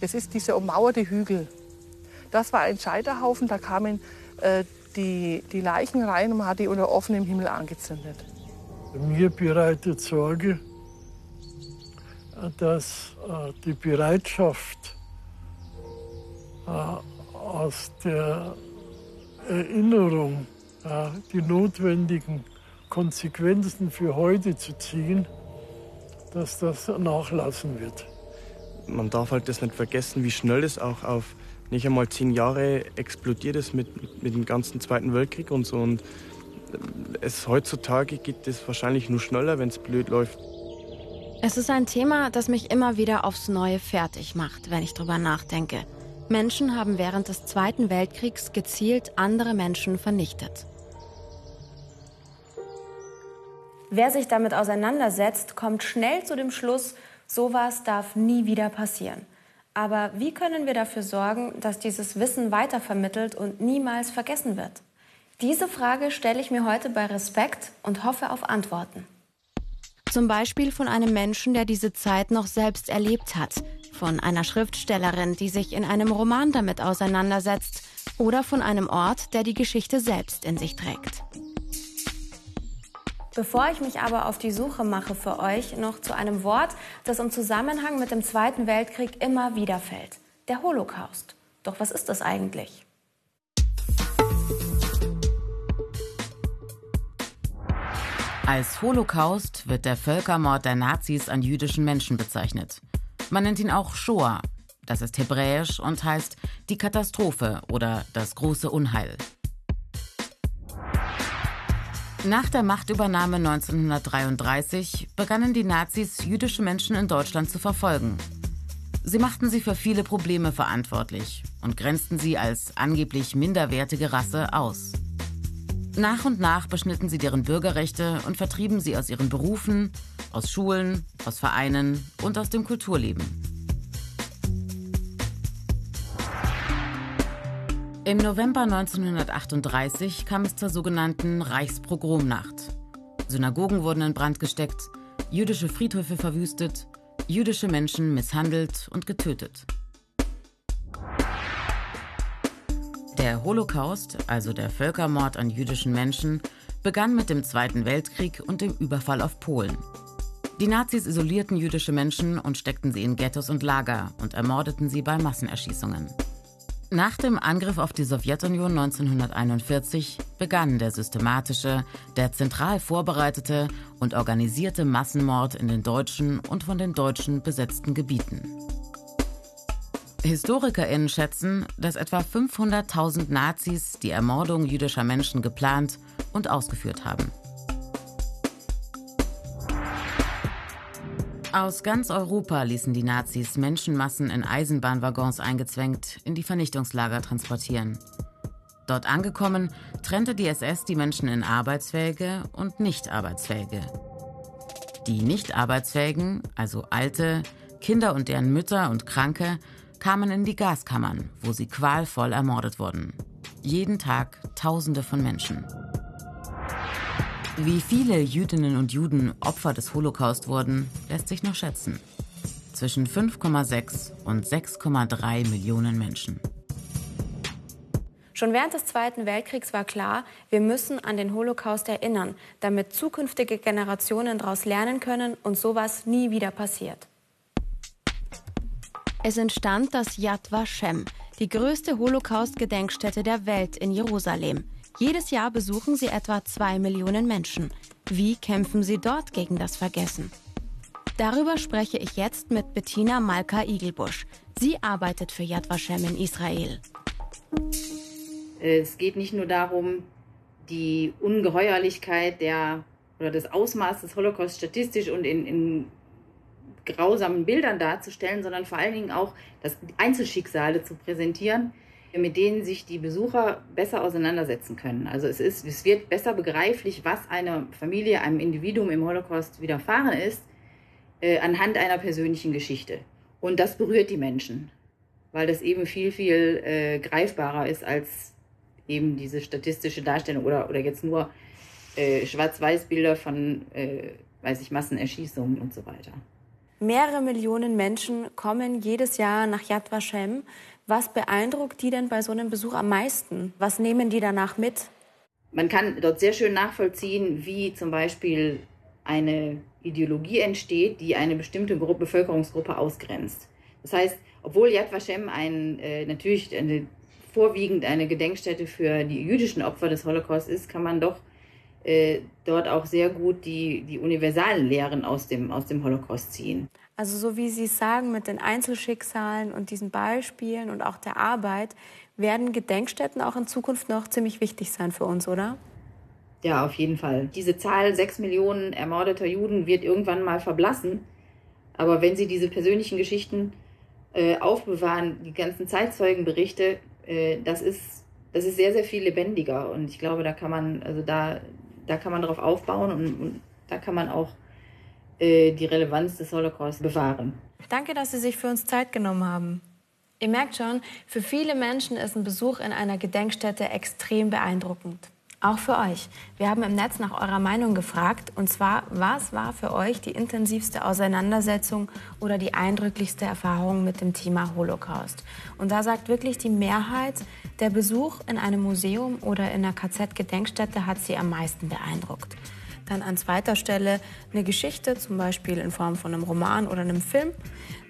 Das ist dieser ummauerte Hügel. Das war ein Scheiterhaufen, da kamen äh, die, die Leichen rein und man hat die unter offenem Himmel angezündet. Mir bereitet Sorge, dass äh, die Bereitschaft äh, aus der Erinnerung äh, die notwendigen Konsequenzen für heute zu ziehen, dass das nachlassen wird. Man darf halt das nicht vergessen, wie schnell es auch auf nicht einmal zehn Jahre explodiert ist mit, mit dem ganzen Zweiten Weltkrieg und so. Und es heutzutage geht es wahrscheinlich nur schneller, wenn es blöd läuft. Es ist ein Thema, das mich immer wieder aufs Neue fertig macht, wenn ich drüber nachdenke. Menschen haben während des Zweiten Weltkriegs gezielt andere Menschen vernichtet. Wer sich damit auseinandersetzt, kommt schnell zu dem Schluss, sowas darf nie wieder passieren. Aber wie können wir dafür sorgen, dass dieses Wissen weitervermittelt und niemals vergessen wird? Diese Frage stelle ich mir heute bei Respekt und hoffe auf Antworten. Zum Beispiel von einem Menschen, der diese Zeit noch selbst erlebt hat, von einer Schriftstellerin, die sich in einem Roman damit auseinandersetzt, oder von einem Ort, der die Geschichte selbst in sich trägt. Bevor ich mich aber auf die Suche mache für euch, noch zu einem Wort, das im Zusammenhang mit dem Zweiten Weltkrieg immer wieder fällt. Der Holocaust. Doch was ist das eigentlich? Als Holocaust wird der Völkermord der Nazis an jüdischen Menschen bezeichnet. Man nennt ihn auch Shoah. Das ist hebräisch und heißt die Katastrophe oder das große Unheil. Nach der Machtübernahme 1933 begannen die Nazis, jüdische Menschen in Deutschland zu verfolgen. Sie machten sie für viele Probleme verantwortlich und grenzten sie als angeblich minderwertige Rasse aus. Nach und nach beschnitten sie deren Bürgerrechte und vertrieben sie aus ihren Berufen, aus Schulen, aus Vereinen und aus dem Kulturleben. Im November 1938 kam es zur sogenannten Reichspogromnacht. Synagogen wurden in Brand gesteckt, jüdische Friedhöfe verwüstet, jüdische Menschen misshandelt und getötet. Der Holocaust, also der Völkermord an jüdischen Menschen, begann mit dem Zweiten Weltkrieg und dem Überfall auf Polen. Die Nazis isolierten jüdische Menschen und steckten sie in Ghettos und Lager und ermordeten sie bei Massenerschießungen. Nach dem Angriff auf die Sowjetunion 1941 begann der systematische, der zentral vorbereitete und organisierte Massenmord in den deutschen und von den Deutschen besetzten Gebieten. HistorikerInnen schätzen, dass etwa 500.000 Nazis die Ermordung jüdischer Menschen geplant und ausgeführt haben. Aus ganz Europa ließen die Nazis Menschenmassen in Eisenbahnwaggons eingezwängt in die Vernichtungslager transportieren. Dort angekommen, trennte die SS die Menschen in arbeitsfähige und nicht arbeitsfähige. Die nicht arbeitsfähigen, also alte, Kinder und deren Mütter und Kranke, kamen in die Gaskammern, wo sie qualvoll ermordet wurden. Jeden Tag Tausende von Menschen. Wie viele Jüdinnen und Juden Opfer des Holocaust wurden, lässt sich noch schätzen. Zwischen 5,6 und 6,3 Millionen Menschen. Schon während des Zweiten Weltkriegs war klar, wir müssen an den Holocaust erinnern, damit zukünftige Generationen daraus lernen können und sowas nie wieder passiert. Es entstand das Yad Vashem, die größte Holocaust-Gedenkstätte der Welt in Jerusalem. Jedes Jahr besuchen sie etwa zwei Millionen Menschen. Wie kämpfen sie dort gegen das Vergessen? Darüber spreche ich jetzt mit Bettina Malka Igelbusch. Sie arbeitet für Yad Vashem in Israel. Es geht nicht nur darum, die Ungeheuerlichkeit der oder das Ausmaß des Holocaust statistisch und in, in grausamen Bildern darzustellen, sondern vor allen Dingen auch das Einzelschicksale zu präsentieren, mit denen sich die Besucher besser auseinandersetzen können. Also es, ist, es wird besser begreiflich, was einer Familie, einem Individuum im Holocaust widerfahren ist, äh, anhand einer persönlichen Geschichte. Und das berührt die Menschen, weil das eben viel, viel äh, greifbarer ist als eben diese statistische Darstellung oder, oder jetzt nur äh, Schwarz-Weiß-Bilder von, äh, weiß ich, Massenerschießungen und so weiter. Mehrere Millionen Menschen kommen jedes Jahr nach Yad Vashem. Was beeindruckt die denn bei so einem Besuch am meisten? Was nehmen die danach mit? Man kann dort sehr schön nachvollziehen, wie zum Beispiel eine Ideologie entsteht, die eine bestimmte Gruppe, Bevölkerungsgruppe ausgrenzt. Das heißt, obwohl Yad Vashem ein, äh, natürlich eine, vorwiegend eine Gedenkstätte für die jüdischen Opfer des Holocaust ist, kann man doch äh, dort auch sehr gut die, die universalen Lehren aus dem, aus dem Holocaust ziehen. Also so wie Sie es sagen, mit den Einzelschicksalen und diesen Beispielen und auch der Arbeit, werden Gedenkstätten auch in Zukunft noch ziemlich wichtig sein für uns, oder? Ja, auf jeden Fall. Diese Zahl, sechs Millionen ermordeter Juden, wird irgendwann mal verblassen. Aber wenn Sie diese persönlichen Geschichten äh, aufbewahren, die ganzen Zeitzeugenberichte, äh, das, ist, das ist sehr, sehr viel lebendiger. Und ich glaube, da kann man, also da, da kann man darauf aufbauen und, und da kann man auch äh, die Relevanz des Holocaust bewahren. Danke, dass Sie sich für uns Zeit genommen haben. Ihr merkt schon, für viele Menschen ist ein Besuch in einer Gedenkstätte extrem beeindruckend. Auch für euch. Wir haben im Netz nach eurer Meinung gefragt. Und zwar, was war für euch die intensivste Auseinandersetzung oder die eindrücklichste Erfahrung mit dem Thema Holocaust? Und da sagt wirklich die Mehrheit, der Besuch in einem Museum oder in einer KZ-Gedenkstätte hat sie am meisten beeindruckt. Dann an zweiter Stelle eine Geschichte, zum Beispiel in Form von einem Roman oder einem Film.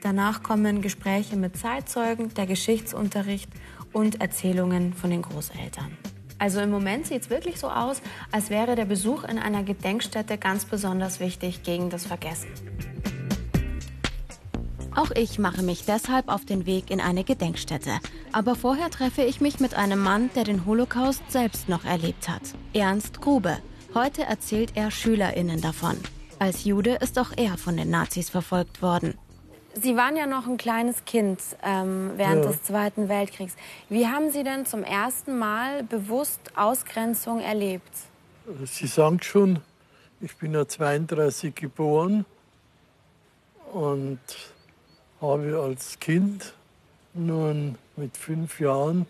Danach kommen Gespräche mit Zeitzeugen, der Geschichtsunterricht und Erzählungen von den Großeltern. Also im Moment sieht es wirklich so aus, als wäre der Besuch in einer Gedenkstätte ganz besonders wichtig gegen das Vergessen. Auch ich mache mich deshalb auf den Weg in eine Gedenkstätte. Aber vorher treffe ich mich mit einem Mann, der den Holocaust selbst noch erlebt hat. Ernst Grube. Heute erzählt er SchülerInnen davon. Als Jude ist auch er von den Nazis verfolgt worden. Sie waren ja noch ein kleines Kind ähm, während ja. des Zweiten Weltkriegs. Wie haben Sie denn zum ersten Mal bewusst Ausgrenzung erlebt? Sie sagen schon, ich bin ja 32 geboren und habe als Kind nun mit fünf Jahren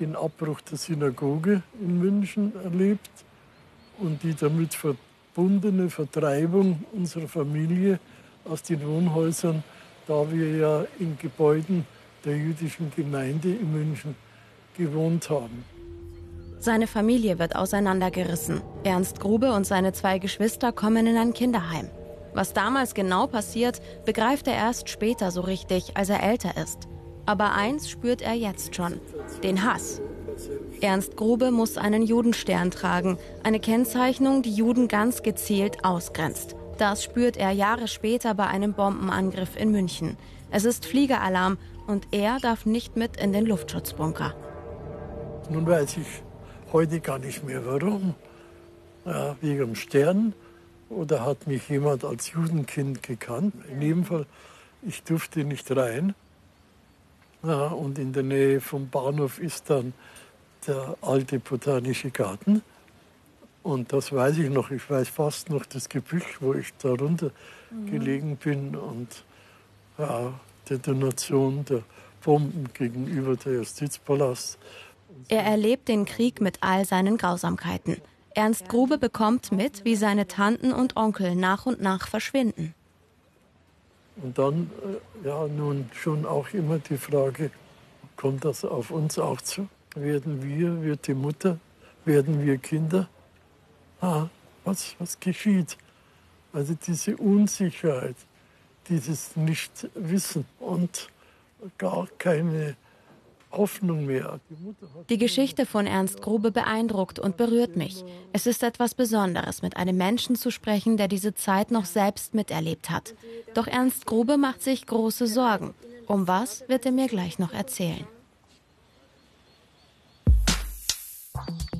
den Abbruch der Synagoge in München erlebt und die damit verbundene Vertreibung unserer Familie aus den Wohnhäusern da wir ja in Gebäuden der jüdischen Gemeinde in München gewohnt haben. Seine Familie wird auseinandergerissen. Ernst Grube und seine zwei Geschwister kommen in ein Kinderheim. Was damals genau passiert, begreift er erst später so richtig, als er älter ist. Aber eins spürt er jetzt schon, den Hass. Ernst Grube muss einen Judenstern tragen, eine Kennzeichnung, die Juden ganz gezielt ausgrenzt. Das spürt er Jahre später bei einem Bombenangriff in München. Es ist Fliegeralarm und er darf nicht mit in den Luftschutzbunker. Nun weiß ich heute gar nicht mehr warum. Ja, wegen dem Stern oder hat mich jemand als Judenkind gekannt. In jedem Fall, ich durfte nicht rein. Ja, und in der Nähe vom Bahnhof ist dann der alte botanische Garten. Und das weiß ich noch. Ich weiß fast noch das Gebüsch, wo ich darunter mhm. gelegen bin und ja, Detonation der Bomben gegenüber der Justizpalast. Er erlebt den Krieg mit all seinen Grausamkeiten. Ernst Grube bekommt mit, wie seine Tanten und Onkel nach und nach verschwinden. Und dann, äh, ja, nun schon auch immer die Frage, kommt das auf uns auch zu? Werden wir, wird die Mutter, werden wir Kinder? ah, was, was geschieht. Also diese Unsicherheit, dieses Nichtwissen und gar keine Hoffnung mehr. Die, Die Geschichte von Ernst Grube beeindruckt und berührt mich. Es ist etwas Besonderes, mit einem Menschen zu sprechen, der diese Zeit noch selbst miterlebt hat. Doch Ernst Grube macht sich große Sorgen. Um was wird er mir gleich noch erzählen.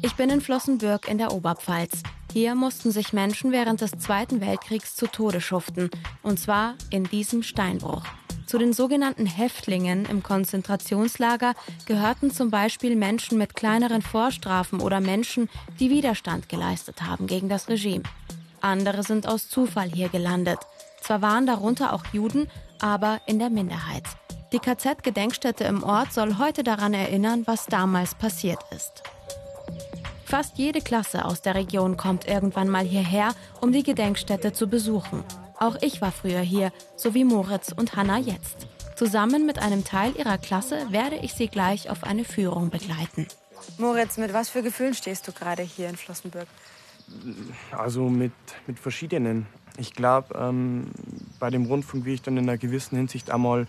Ich bin in Flossenbürg in der Oberpfalz. Hier mussten sich Menschen während des Zweiten Weltkriegs zu Tode schuften. Und zwar in diesem Steinbruch. Zu den sogenannten Häftlingen im Konzentrationslager gehörten zum Beispiel Menschen mit kleineren Vorstrafen oder Menschen, die Widerstand geleistet haben gegen das Regime. Andere sind aus Zufall hier gelandet. Zwar waren darunter auch Juden, aber in der Minderheit. Die KZ-Gedenkstätte im Ort soll heute daran erinnern, was damals passiert ist. Fast jede Klasse aus der Region kommt irgendwann mal hierher, um die Gedenkstätte zu besuchen. Auch ich war früher hier, so wie Moritz und Hanna jetzt. Zusammen mit einem Teil ihrer Klasse werde ich sie gleich auf eine Führung begleiten. Moritz, mit was für Gefühlen stehst du gerade hier in Flossenbürg? Also mit, mit verschiedenen. Ich glaube, ähm, bei dem Rundfunk will ich dann in einer gewissen Hinsicht einmal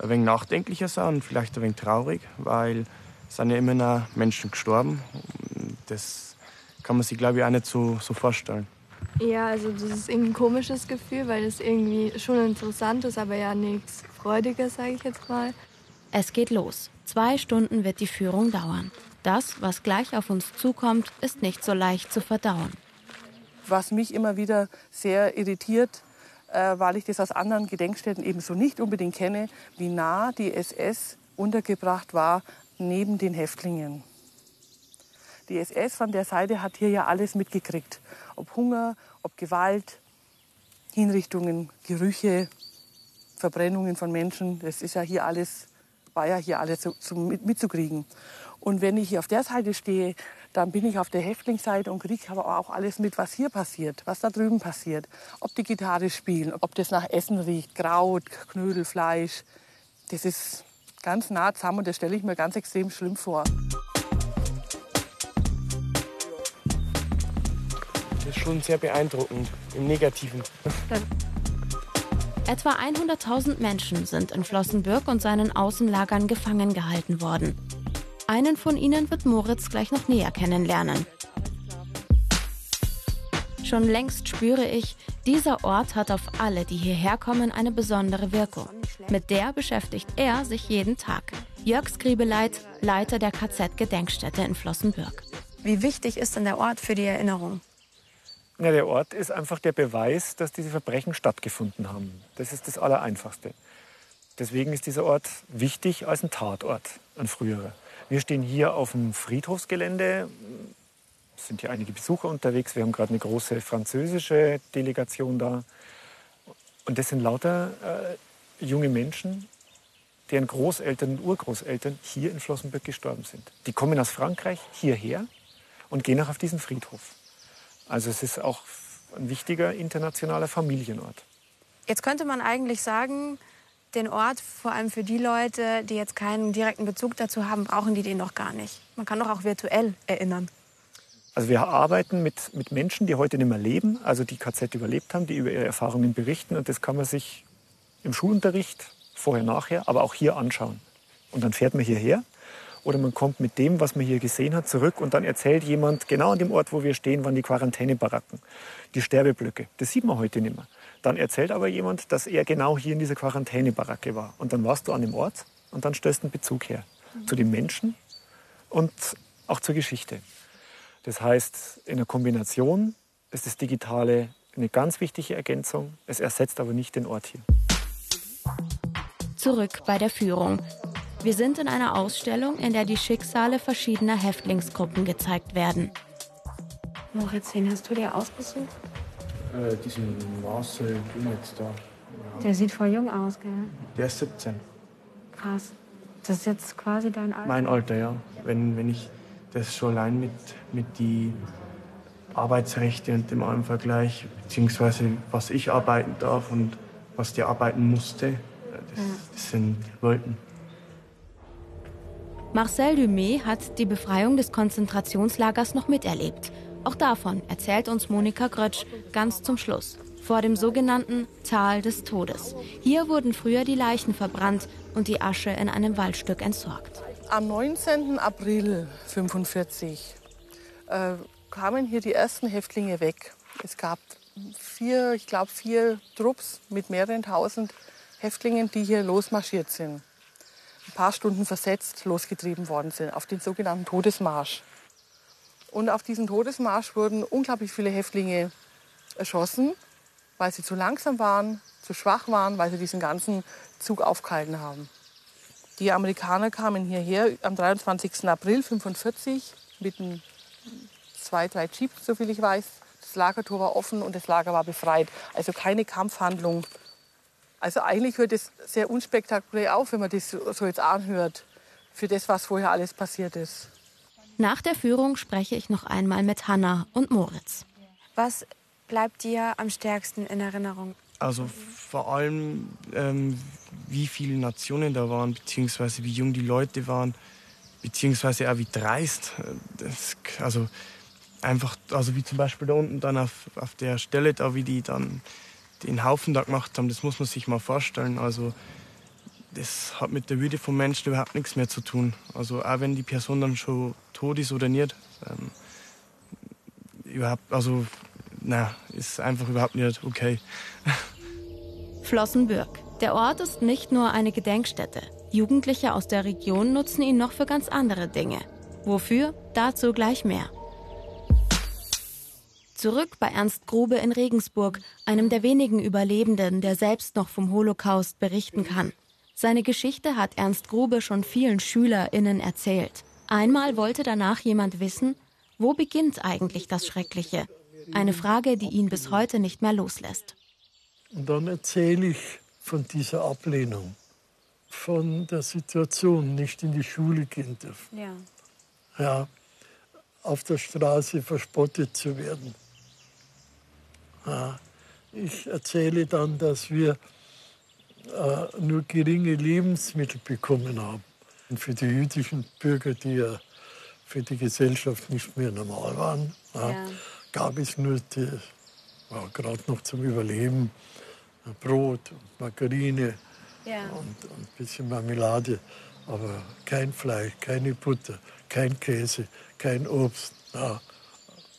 ein wenig nachdenklicher sein und vielleicht ein wenig traurig, weil es sind ja immer noch Menschen gestorben. Das kann man sich, glaube ich, auch nicht so, so vorstellen. Ja, also das ist irgendwie ein komisches Gefühl, weil es irgendwie schon interessant ist, aber ja nichts Freudiges, sage ich jetzt mal. Es geht los. Zwei Stunden wird die Führung dauern. Das, was gleich auf uns zukommt, ist nicht so leicht zu verdauen. Was mich immer wieder sehr irritiert, äh, weil ich das aus anderen Gedenkstätten ebenso nicht unbedingt kenne, wie nah die SS untergebracht war neben den Häftlingen. Die SS von der Seite hat hier ja alles mitgekriegt. Ob Hunger, ob Gewalt, Hinrichtungen, Gerüche, Verbrennungen von Menschen. Das ist ja hier alles, war ja hier alles so, so mit, mitzukriegen. Und wenn ich hier auf der Seite stehe, dann bin ich auf der Häftlingsseite und kriege aber auch alles mit, was hier passiert, was da drüben passiert. Ob die Gitarre spielen, ob das nach Essen riecht, Kraut, Knödel, Fleisch. Das ist ganz nah zusammen und das stelle ich mir ganz extrem schlimm vor. Das ist schon sehr beeindruckend, im Negativen. Etwa 100.000 Menschen sind in Flossenbürg und seinen Außenlagern gefangen gehalten worden. Einen von ihnen wird Moritz gleich noch näher kennenlernen. Schon längst spüre ich, dieser Ort hat auf alle, die hierher kommen, eine besondere Wirkung. Mit der beschäftigt er sich jeden Tag. Jörg Skribeleit, Leiter der KZ-Gedenkstätte in Flossenbürg. Wie wichtig ist denn der Ort für die Erinnerung? Ja, der Ort ist einfach der Beweis, dass diese Verbrechen stattgefunden haben. Das ist das Allereinfachste. Deswegen ist dieser Ort wichtig als ein Tatort, ein früherer. Wir stehen hier auf dem Friedhofsgelände. Es sind hier einige Besucher unterwegs. Wir haben gerade eine große französische Delegation da. Und das sind lauter äh, junge Menschen, deren Großeltern und Urgroßeltern hier in Flossenbürg gestorben sind. Die kommen aus Frankreich hierher und gehen auch auf diesen Friedhof. Also es ist auch ein wichtiger internationaler Familienort. Jetzt könnte man eigentlich sagen, den Ort, vor allem für die Leute, die jetzt keinen direkten Bezug dazu haben, brauchen die den doch gar nicht. Man kann doch auch virtuell erinnern. Also wir arbeiten mit, mit Menschen, die heute nicht mehr leben, also die KZ überlebt haben, die über ihre Erfahrungen berichten. Und das kann man sich im Schulunterricht, vorher, nachher, aber auch hier anschauen. Und dann fährt man hierher oder man kommt mit dem, was man hier gesehen hat, zurück und dann erzählt jemand, genau an dem Ort, wo wir stehen, waren die Quarantänebaracken, die Sterbeblöcke. Das sieht man heute nicht mehr. Dann erzählt aber jemand, dass er genau hier in dieser Quarantänebaracke war. Und dann warst du an dem Ort und dann stößt ein Bezug her zu den Menschen und auch zur Geschichte. Das heißt, in der Kombination ist das Digitale eine ganz wichtige Ergänzung. Es ersetzt aber nicht den Ort hier. Zurück bei der Führung. Wir sind in einer Ausstellung, in der die Schicksale verschiedener Häftlingsgruppen gezeigt werden. Moritz, wen hast du dir ausgesucht? Äh, diesen Marcel Günitz da. Der sieht voll jung aus, gell? Der ist 17. Krass. Das ist jetzt quasi dein Alter? Mein Alter, ja. Wenn, wenn ich das schon allein mit, mit die Arbeitsrechte und dem allem Vergleich, beziehungsweise was ich arbeiten darf und was der arbeiten musste, das, das sind Welten. Marcel Dumais hat die Befreiung des Konzentrationslagers noch miterlebt. Auch davon erzählt uns Monika Grötsch ganz zum Schluss. Vor dem sogenannten Tal des Todes. Hier wurden früher die Leichen verbrannt und die Asche in einem Waldstück entsorgt. Am 19. April 1945 äh, kamen hier die ersten Häftlinge weg. Es gab vier, ich glaube vier Trupps mit mehreren tausend Häftlingen, die hier losmarschiert sind. Paar Stunden versetzt losgetrieben worden sind auf den sogenannten Todesmarsch. Und auf diesen Todesmarsch wurden unglaublich viele Häftlinge erschossen, weil sie zu langsam waren, zu schwach waren, weil sie diesen ganzen Zug aufgehalten haben. Die Amerikaner kamen hierher am 23. April 1945 mit zwei, drei Jeeps, soviel ich weiß. Das Lagertor war offen und das Lager war befreit. Also keine Kampfhandlung. Also eigentlich hört es sehr unspektakulär auf, wenn man das so jetzt anhört, für das, was vorher alles passiert ist. Nach der Führung spreche ich noch einmal mit Hanna und Moritz. Was bleibt dir am stärksten in Erinnerung? Also vor allem, ähm, wie viele Nationen da waren, beziehungsweise wie jung die Leute waren, beziehungsweise auch wie dreist. Das, also einfach, also wie zum Beispiel da unten dann auf, auf der Stelle, da wie die dann den Haufen da gemacht haben, das muss man sich mal vorstellen. Also das hat mit der Würde vom Menschen überhaupt nichts mehr zu tun. Also auch wenn die Person dann schon tot ist oder nicht, ähm, überhaupt, also na, ist einfach überhaupt nicht okay. Flossenbürg. Der Ort ist nicht nur eine Gedenkstätte. Jugendliche aus der Region nutzen ihn noch für ganz andere Dinge. Wofür? Dazu gleich mehr. Zurück bei Ernst Grube in Regensburg, einem der wenigen Überlebenden, der selbst noch vom Holocaust berichten kann. Seine Geschichte hat Ernst Grube schon vielen SchülerInnen erzählt. Einmal wollte danach jemand wissen, wo beginnt eigentlich das Schreckliche? Eine Frage, die ihn bis heute nicht mehr loslässt. Und dann erzähle ich von dieser Ablehnung, von der Situation, nicht in die Schule gehen dürfen. Ja. Ja, auf der Straße verspottet zu werden. Ich erzähle dann, dass wir äh, nur geringe Lebensmittel bekommen haben. Und für die jüdischen Bürger, die ja für die Gesellschaft nicht mehr normal waren, ja, gab es nur die, ja, gerade noch zum Überleben Brot und Margarine ja. und, und ein bisschen Marmelade, aber kein Fleisch, keine Butter, kein Käse, kein Obst,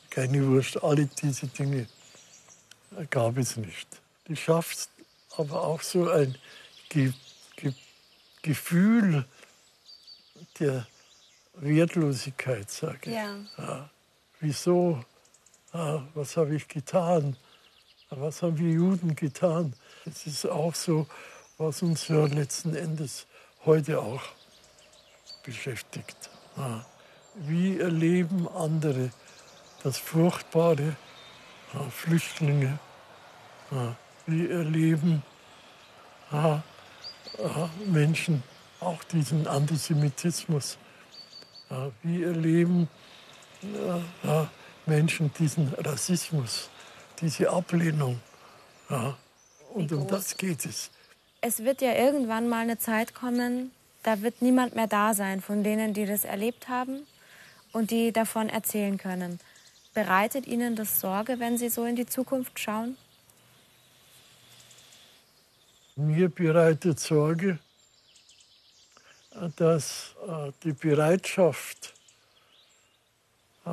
keine Wurst. Alle diese Dinge gab es nicht. Du schaffst aber auch so ein Ge Ge Gefühl der Wertlosigkeit, sage ich. Ja. ja. Wieso? Ja, was habe ich getan? Was haben wir Juden getan? Es ist auch so, was uns ja letzten Endes heute auch beschäftigt. Wie erleben andere das Furchtbare, Flüchtlinge? Wie erleben Menschen auch diesen Antisemitismus? Wie erleben Menschen diesen Rassismus? diese Ablehnung. Und um das geht es. Es wird ja irgendwann mal eine Zeit kommen, da wird niemand mehr da sein von denen, die das erlebt haben und die davon erzählen können. Bereitet Ihnen das Sorge, wenn Sie so in die Zukunft schauen? Mir bereitet Sorge, dass äh, die Bereitschaft äh,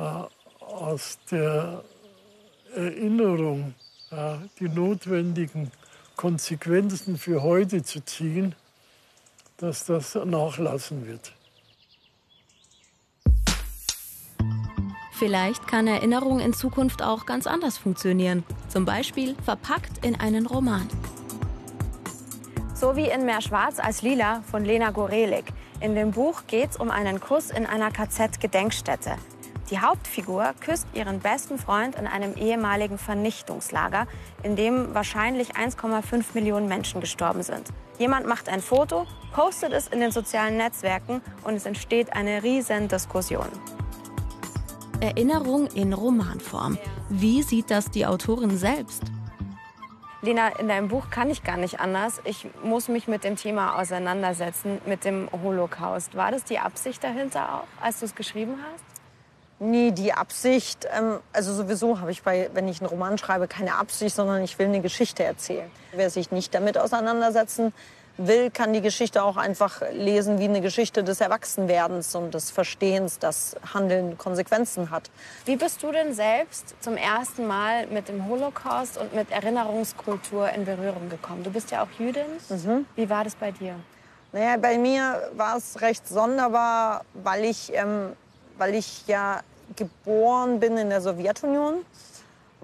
aus der Erinnerung ja, die notwendigen Konsequenzen für heute zu ziehen, dass das nachlassen wird. Vielleicht kann Erinnerung in Zukunft auch ganz anders funktionieren. Zum Beispiel verpackt in einen Roman. So wie in Mehr Schwarz als Lila von Lena Gorelik. In dem Buch geht es um einen Kuss in einer KZ-Gedenkstätte. Die Hauptfigur küsst ihren besten Freund in einem ehemaligen Vernichtungslager, in dem wahrscheinlich 1,5 Millionen Menschen gestorben sind. Jemand macht ein Foto, postet es in den sozialen Netzwerken und es entsteht eine riesen Diskussion. Erinnerung in Romanform. Wie sieht das die Autorin selbst? Lena, in deinem Buch kann ich gar nicht anders. Ich muss mich mit dem Thema auseinandersetzen, mit dem Holocaust. War das die Absicht dahinter auch, als du es geschrieben hast? nie die Absicht. Ähm, also sowieso habe ich bei, wenn ich einen Roman schreibe, keine Absicht, sondern ich will eine Geschichte erzählen. Wer sich nicht damit auseinandersetzen will, kann die Geschichte auch einfach lesen wie eine Geschichte des Erwachsenwerdens und des Verstehens, dass Handeln Konsequenzen hat. Wie bist du denn selbst zum ersten Mal mit dem Holocaust und mit Erinnerungskultur in Berührung gekommen? Du bist ja auch Jüdin. Mhm. Wie war das bei dir? Naja, bei mir war es recht sonderbar, weil ich, ähm, weil ich ja geboren bin in der Sowjetunion,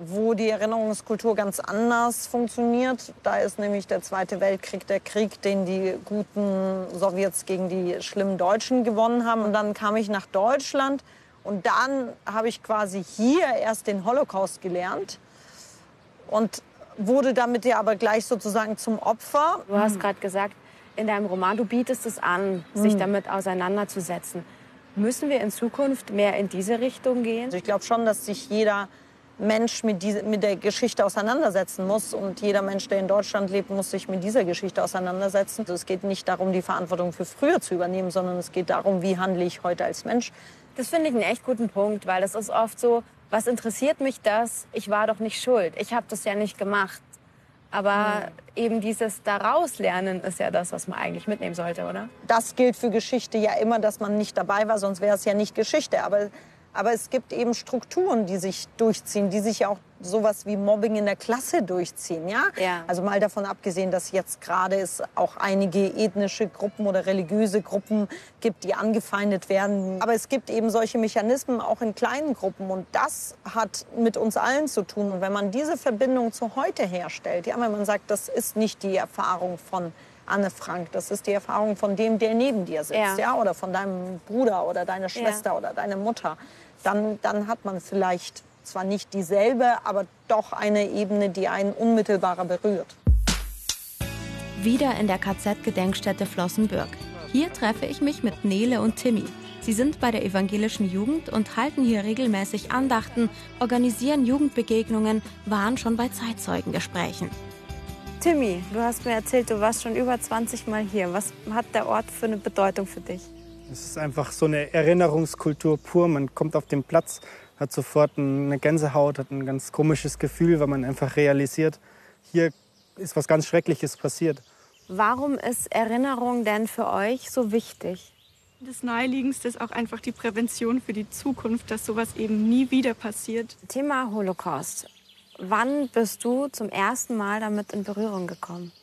wo die Erinnerungskultur ganz anders funktioniert. Da ist nämlich der Zweite Weltkrieg der Krieg, den die guten Sowjets gegen die schlimmen Deutschen gewonnen haben. Und dann kam ich nach Deutschland und dann habe ich quasi hier erst den Holocaust gelernt und wurde damit ja aber gleich sozusagen zum Opfer. Du hast gerade gesagt, in deinem Roman, du bietest es an, sich hm. damit auseinanderzusetzen. Müssen wir in Zukunft mehr in diese Richtung gehen? Also ich glaube schon, dass sich jeder Mensch mit, die, mit der Geschichte auseinandersetzen muss. Und jeder Mensch, der in Deutschland lebt, muss sich mit dieser Geschichte auseinandersetzen. Also es geht nicht darum, die Verantwortung für früher zu übernehmen, sondern es geht darum, wie handle ich heute als Mensch. Das finde ich einen echt guten Punkt, weil das ist oft so, was interessiert mich das? Ich war doch nicht schuld. Ich habe das ja nicht gemacht. Aber mhm. eben dieses daraus lernen ist ja das, was man eigentlich mitnehmen sollte, oder? Das gilt für Geschichte ja immer, dass man nicht dabei war, sonst wäre es ja nicht Geschichte. Aber aber es gibt eben Strukturen, die sich durchziehen, die sich ja auch sowas wie Mobbing in der Klasse durchziehen. Ja? ja. Also mal davon abgesehen, dass jetzt gerade es auch einige ethnische Gruppen oder religiöse Gruppen gibt, die angefeindet werden. Aber es gibt eben solche Mechanismen auch in kleinen Gruppen. Und das hat mit uns allen zu tun. Und wenn man diese Verbindung zu heute herstellt, ja, wenn man sagt, das ist nicht die Erfahrung von Anne Frank. Das ist die Erfahrung von dem, der neben dir sitzt, ja. ja? oder von deinem Bruder oder deiner Schwester ja. oder deiner Mutter. Dann, dann hat man vielleicht zwar nicht dieselbe, aber doch eine Ebene, die einen unmittelbarer berührt. Wieder in der KZ-Gedenkstätte Flossenbürg. Hier treffe ich mich mit Nele und Timmy. Sie sind bei der evangelischen Jugend und halten hier regelmäßig Andachten, organisieren Jugendbegegnungen, waren schon bei Zeitzeugengesprächen. Timmy, du hast mir erzählt, du warst schon über 20 Mal hier. Was hat der Ort für eine Bedeutung für dich? Es ist einfach so eine Erinnerungskultur pur. Man kommt auf den Platz, hat sofort eine Gänsehaut, hat ein ganz komisches Gefühl, weil man einfach realisiert, hier ist was ganz Schreckliches passiert. Warum ist Erinnerung denn für euch so wichtig? Das Naheliegendste ist auch einfach die Prävention für die Zukunft, dass sowas eben nie wieder passiert. Thema Holocaust. Wann bist du zum ersten Mal damit in Berührung gekommen?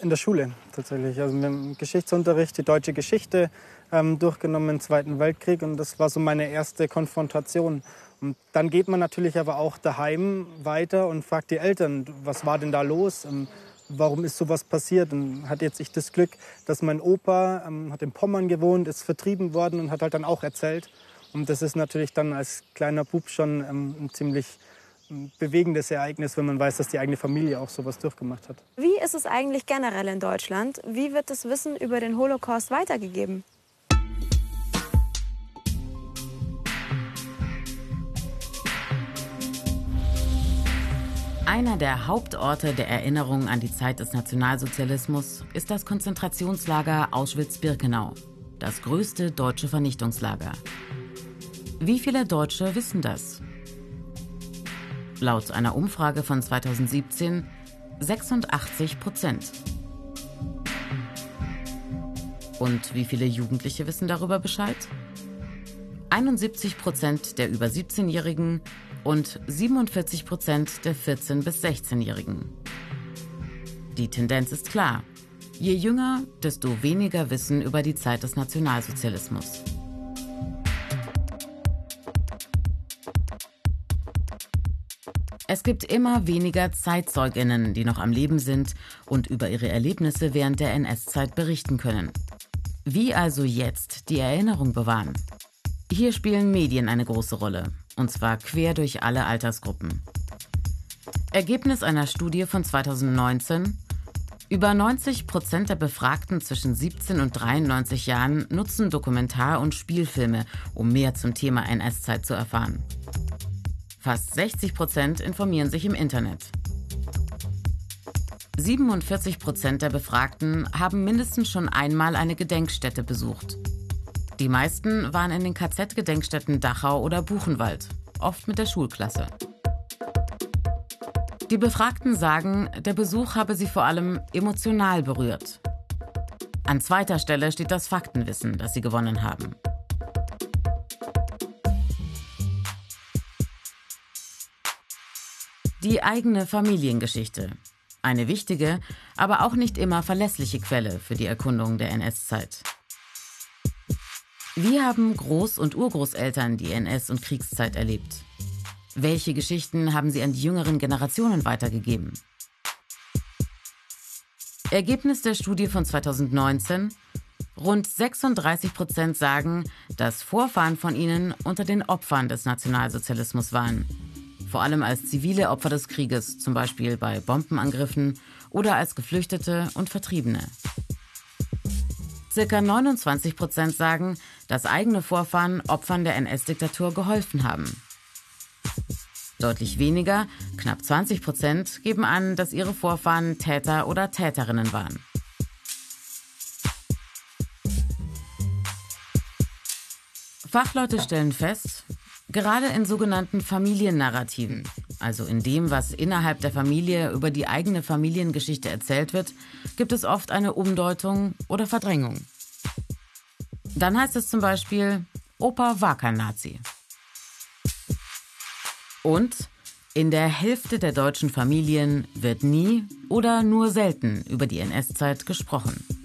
In der Schule tatsächlich. Also dem Geschichtsunterricht, die deutsche Geschichte ähm, durchgenommen im Zweiten Weltkrieg. Und das war so meine erste Konfrontation. Und dann geht man natürlich aber auch daheim weiter und fragt die Eltern, was war denn da los? Ähm, warum ist sowas passiert? Und hat jetzt ich das Glück, dass mein Opa ähm, hat in Pommern gewohnt, ist vertrieben worden und hat halt dann auch erzählt. Und das ist natürlich dann als kleiner Bub schon ähm, ein ziemlich bewegendes Ereignis, wenn man weiß, dass die eigene Familie auch sowas durchgemacht hat. Wie ist es eigentlich generell in Deutschland? Wie wird das Wissen über den Holocaust weitergegeben? Einer der Hauptorte der Erinnerung an die Zeit des Nationalsozialismus ist das Konzentrationslager Auschwitz-Birkenau, das größte deutsche Vernichtungslager. Wie viele Deutsche wissen das? Laut einer Umfrage von 2017 86 Prozent. Und wie viele Jugendliche wissen darüber Bescheid? 71 Prozent der über 17-Jährigen und 47 Prozent der 14- bis 16-Jährigen. Die Tendenz ist klar. Je jünger, desto weniger Wissen über die Zeit des Nationalsozialismus. Es gibt immer weniger Zeitzeuginnen, die noch am Leben sind und über ihre Erlebnisse während der NS-Zeit berichten können. Wie also jetzt die Erinnerung bewahren? Hier spielen Medien eine große Rolle, und zwar quer durch alle Altersgruppen. Ergebnis einer Studie von 2019 über 90 Prozent der Befragten zwischen 17 und 93 Jahren nutzen Dokumentar- und Spielfilme, um mehr zum Thema NS-Zeit zu erfahren. Fast 60 Prozent informieren sich im Internet. 47 Prozent der Befragten haben mindestens schon einmal eine Gedenkstätte besucht. Die meisten waren in den KZ-Gedenkstätten Dachau oder Buchenwald, oft mit der Schulklasse. Die Befragten sagen, der Besuch habe sie vor allem emotional berührt. An zweiter Stelle steht das Faktenwissen, das sie gewonnen haben. Die eigene Familiengeschichte. Eine wichtige, aber auch nicht immer verlässliche Quelle für die Erkundung der NS-Zeit. Wie haben Groß- und Urgroßeltern die NS- und Kriegszeit erlebt? Welche Geschichten haben sie an die jüngeren Generationen weitergegeben? Ergebnis der Studie von 2019. Rund 36 Prozent sagen, dass Vorfahren von ihnen unter den Opfern des Nationalsozialismus waren vor allem als zivile Opfer des Krieges, zum Beispiel bei Bombenangriffen oder als Geflüchtete und Vertriebene. Circa 29 Prozent sagen, dass eigene Vorfahren Opfern der NS-Diktatur geholfen haben. Deutlich weniger, knapp 20 Prozent, geben an, dass ihre Vorfahren Täter oder Täterinnen waren. Fachleute stellen fest, gerade in sogenannten Familiennarrativen, also in dem, was innerhalb der Familie über die eigene Familiengeschichte erzählt wird, gibt es oft eine Umdeutung oder Verdrängung. Dann heißt es zum Beispiel, Opa war kein Nazi. Und in der Hälfte der deutschen Familien wird nie oder nur selten über die NS-Zeit gesprochen.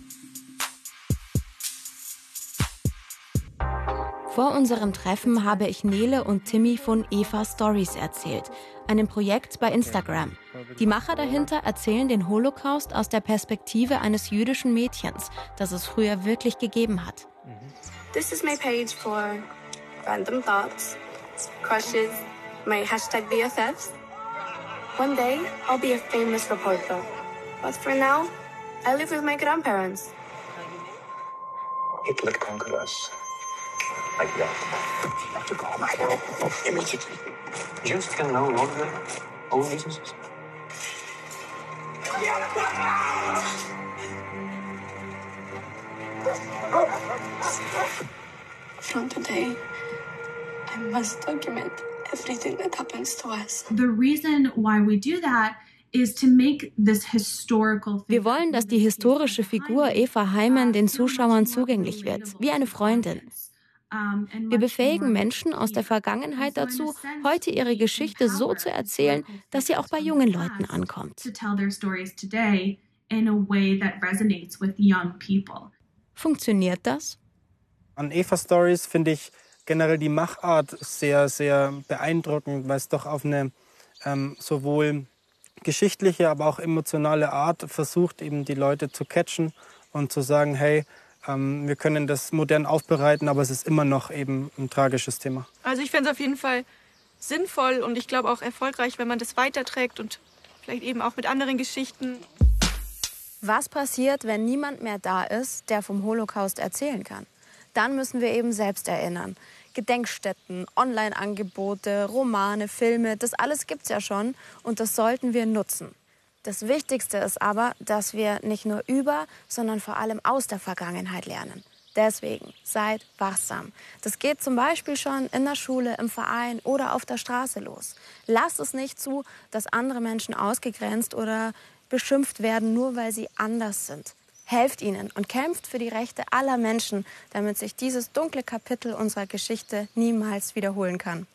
Vor unserem Treffen habe ich Nele und Timmy von Eva Stories erzählt, einem Projekt bei Instagram. Die Macher dahinter erzählen den Holocaust aus der Perspektive eines jüdischen Mädchens, das es früher wirklich gegeben hat. This is my page for random thoughts, crushes, my hashtag BFFs. One day, I'll be a famous reporter. But for now, I live with my grandparents. Hitler conquered us like that. Have to go back immediately. Jews can no longer own businesses. From today, I must document everything that happens to us. The reason why we do that is to make this historical Wir wollen, dass die historische Figur Eva Heimann den Zuschauern zugänglich wird, wie eine Freundin. Wir befähigen Menschen aus der Vergangenheit dazu, heute ihre Geschichte so zu erzählen, dass sie auch bei jungen Leuten ankommt. Funktioniert das? An Eva Stories finde ich generell die Machart sehr, sehr beeindruckend, weil es doch auf eine ähm, sowohl geschichtliche, aber auch emotionale Art versucht, eben die Leute zu catchen und zu sagen, hey, wir können das modern aufbereiten, aber es ist immer noch eben ein tragisches Thema. Also ich fände es auf jeden Fall sinnvoll und ich glaube auch erfolgreich, wenn man das weiterträgt und vielleicht eben auch mit anderen Geschichten. Was passiert, wenn niemand mehr da ist, der vom Holocaust erzählen kann? Dann müssen wir eben selbst erinnern. Gedenkstätten, Online-Angebote, Romane, Filme, das alles gibt es ja schon und das sollten wir nutzen. Das Wichtigste ist aber, dass wir nicht nur über, sondern vor allem aus der Vergangenheit lernen. Deswegen seid wachsam. Das geht zum Beispiel schon in der Schule, im Verein oder auf der Straße los. Lasst es nicht zu, dass andere Menschen ausgegrenzt oder beschimpft werden, nur weil sie anders sind. Helft ihnen und kämpft für die Rechte aller Menschen, damit sich dieses dunkle Kapitel unserer Geschichte niemals wiederholen kann.